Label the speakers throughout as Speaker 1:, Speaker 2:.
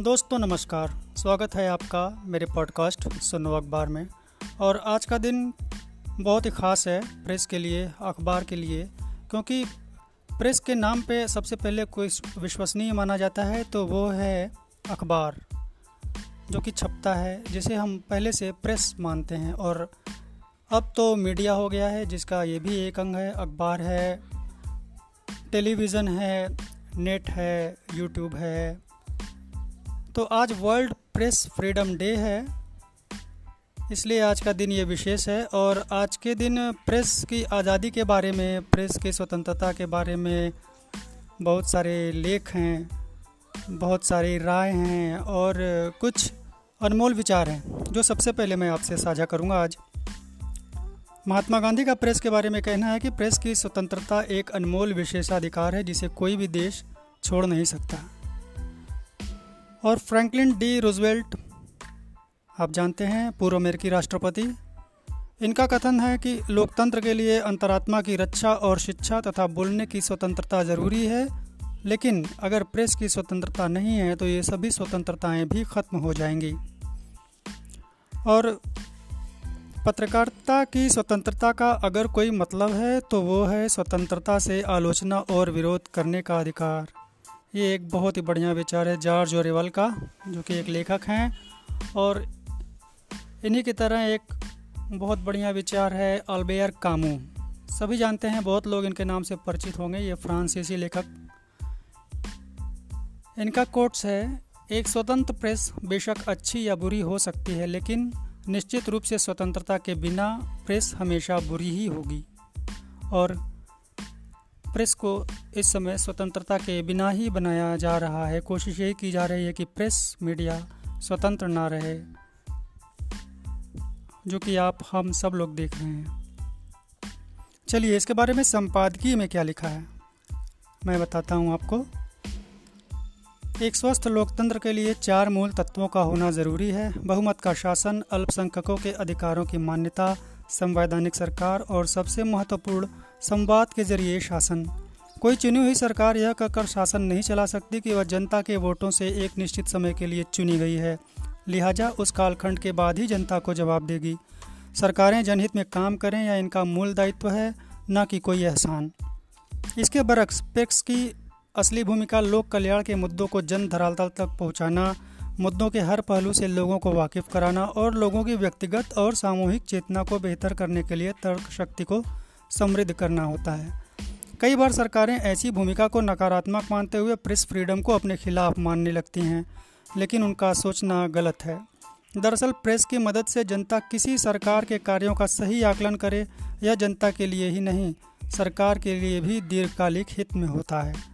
Speaker 1: दोस्तों नमस्कार। स्वागत है आपका मेरे पॉडकास्ट सुनो अखबार में। और आज का दिन बहुत ही ख़ास है प्रेस के लिए, अखबार के लिए, क्योंकि प्रेस के नाम पे सबसे पहले कोई विश्वसनीय माना जाता है तो वो है अखबार, जो कि छपता है, जिसे हम पहले से प्रेस मानते हैं। और अब तो मीडिया हो गया है, जिसका ये भी एक अंग है। अखबार है, टेलीविज़न है, नेट है, यूट्यूब है तो आज वर्ल्ड प्रेस फ्रीडम डे है। इसलिए आज का दिन ये विशेष है और आज के दिन प्रेस की आज़ादी के बारे में, प्रेस की स्वतंत्रता के बारे में बहुत सारे लेख हैं, बहुत सारी राय हैं और कुछ अनमोल विचार हैं, जो सबसे पहले मैं आपसे साझा करूँगा आज। महात्मा गांधी का प्रेस के बारे में कहना है कि प्रेस की स्वतंत्रता एक अनमोल विशेषाधिकार है जिसे कोई भी देश छोड़ नहीं सकता। और फ्रैंकलिन डी रोजवेल्ट, आप जानते हैं, पूर्व अमेरिकी राष्ट्रपति। इनका कथन है कि लोकतंत्र के लिए अंतरात्मा की रक्षा और शिक्षा तथा बोलने की स्वतंत्रता ज़रूरी है, लेकिन अगर प्रेस की स्वतंत्रता नहीं है तो ये सभी स्वतंत्रताएँ भी खत्म हो जाएँगी। और पत्रकारिता की स्वतंत्रता का अगर कोई मतलब है तो वो है स्वतंत्रता से आलोचना और विरोध करने का अधिकार। ये एक बहुत ही बढ़िया विचार है जॉर्ज ओरेवल का, जो कि एक लेखक हैं। और इन्हीं की तरह एक बहुत बढ़िया विचार है अल्बेयर कामू। सभी जानते हैं, बहुत लोग इनके नाम से परिचित होंगे, ये फ्रांसीसी लेखक। इनका कोट्स है, एक स्वतंत्र प्रेस बेशक अच्छी या बुरी हो सकती है, लेकिन निश्चित रूप से स्वतंत्रता के बिना प्रेस हमेशा बुरी ही होगी। और प्रेस को इस समय स्वतंत्रता के बिना ही बनाया जा रहा है। कोशिश यही की जा रही है कि प्रेस मीडिया स्वतंत्र ना रहे, जो कि आप, हम सब लोग देख रहे हैं। चलिए, इसके बारे में संपादकीय में क्या लिखा है? मैं बताता हूँ आपको। एक स्वस्थ लोकतंत्र के लिए चार मूल तत्वों का होना ज़रूरी है। बहुमत का शासन, अल्पसंख्यकों के अधिकारों की मान्यता संवैधानिक सरकार और सबसे महत्वपूर्ण संवाद के ज़रिए शासन। कोई चुनी हुई सरकार यह कहकर शासन नहीं चला सकती कि वह जनता के वोटों से एक निश्चित समय के लिए चुनी गई है। लिहाजा उस कालखंड के बाद ही जनता को जवाब देगी। सरकारें जनहित में काम करें या इनका मूल दायित्व है, न कि कोई एहसान। इसके बरक्स पेक्स की असली भूमिका लोक कल्याण के मुद्दों को जन धरातल तक पहुंचाना मुद्दों के हर पहलू से लोगों को वाकिफ कराना और लोगों की व्यक्तिगत और सामूहिक चेतना को बेहतर करने के लिए तर्क शक्ति को समृद्ध करना होता है। कई बार सरकारें ऐसी भूमिका को नकारात्मक मानते हुए प्रेस फ्रीडम को अपने खिलाफ मानने लगती हैं, लेकिन उनका सोचना गलत है। दरअसल प्रेस की मदद से जनता किसी सरकार के कार्यों का सही आकलन करे यह जनता के लिए ही नहीं, सरकार के लिए भी दीर्घकालिक हित में होता है।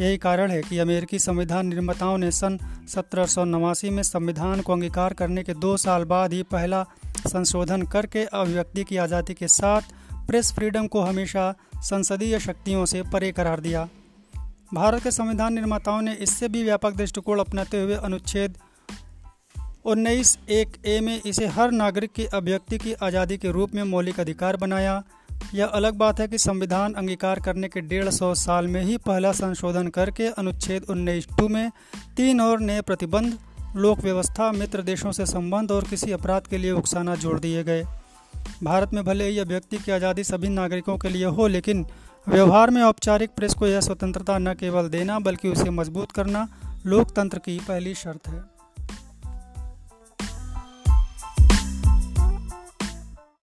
Speaker 1: यही कारण है कि अमेरिकी संविधान निर्माताओं ने सन सत्रह सौ नवासी में संविधान को अंगीकार करने के दो साल बाद ही पहला संशोधन करके अभिव्यक्ति की आज़ादी के साथ प्रेस फ्रीडम को हमेशा संसदीय शक्तियों से परे करार दिया। भारत के संविधान निर्माताओं ने इससे भी व्यापक दृष्टिकोण अपनाते हुए अनुच्छेद उन्नीस एक ए में इसे हर नागरिक की अभिव्यक्ति की आज़ादी के रूप में मौलिक अधिकार बनाया। यह अलग बात है कि संविधान अंगीकार करने के डेढ़ सौ साल में ही पहला संशोधन करके अनुच्छेद उन्नीस टू में तीन और नए प्रतिबंध, लोक व्यवस्था, मित्र देशों से संबंध और किसी अपराध के लिए उकसाना जोड़ दिए गए। भारत में भले ही व्यक्ति की आज़ादी सभी नागरिकों के लिए हो, लेकिन व्यवहार में औपचारिक प्रेस को यह स्वतंत्रता न केवल देना, बल्कि उसे मज़बूत करना लोकतंत्र की पहली शर्त है।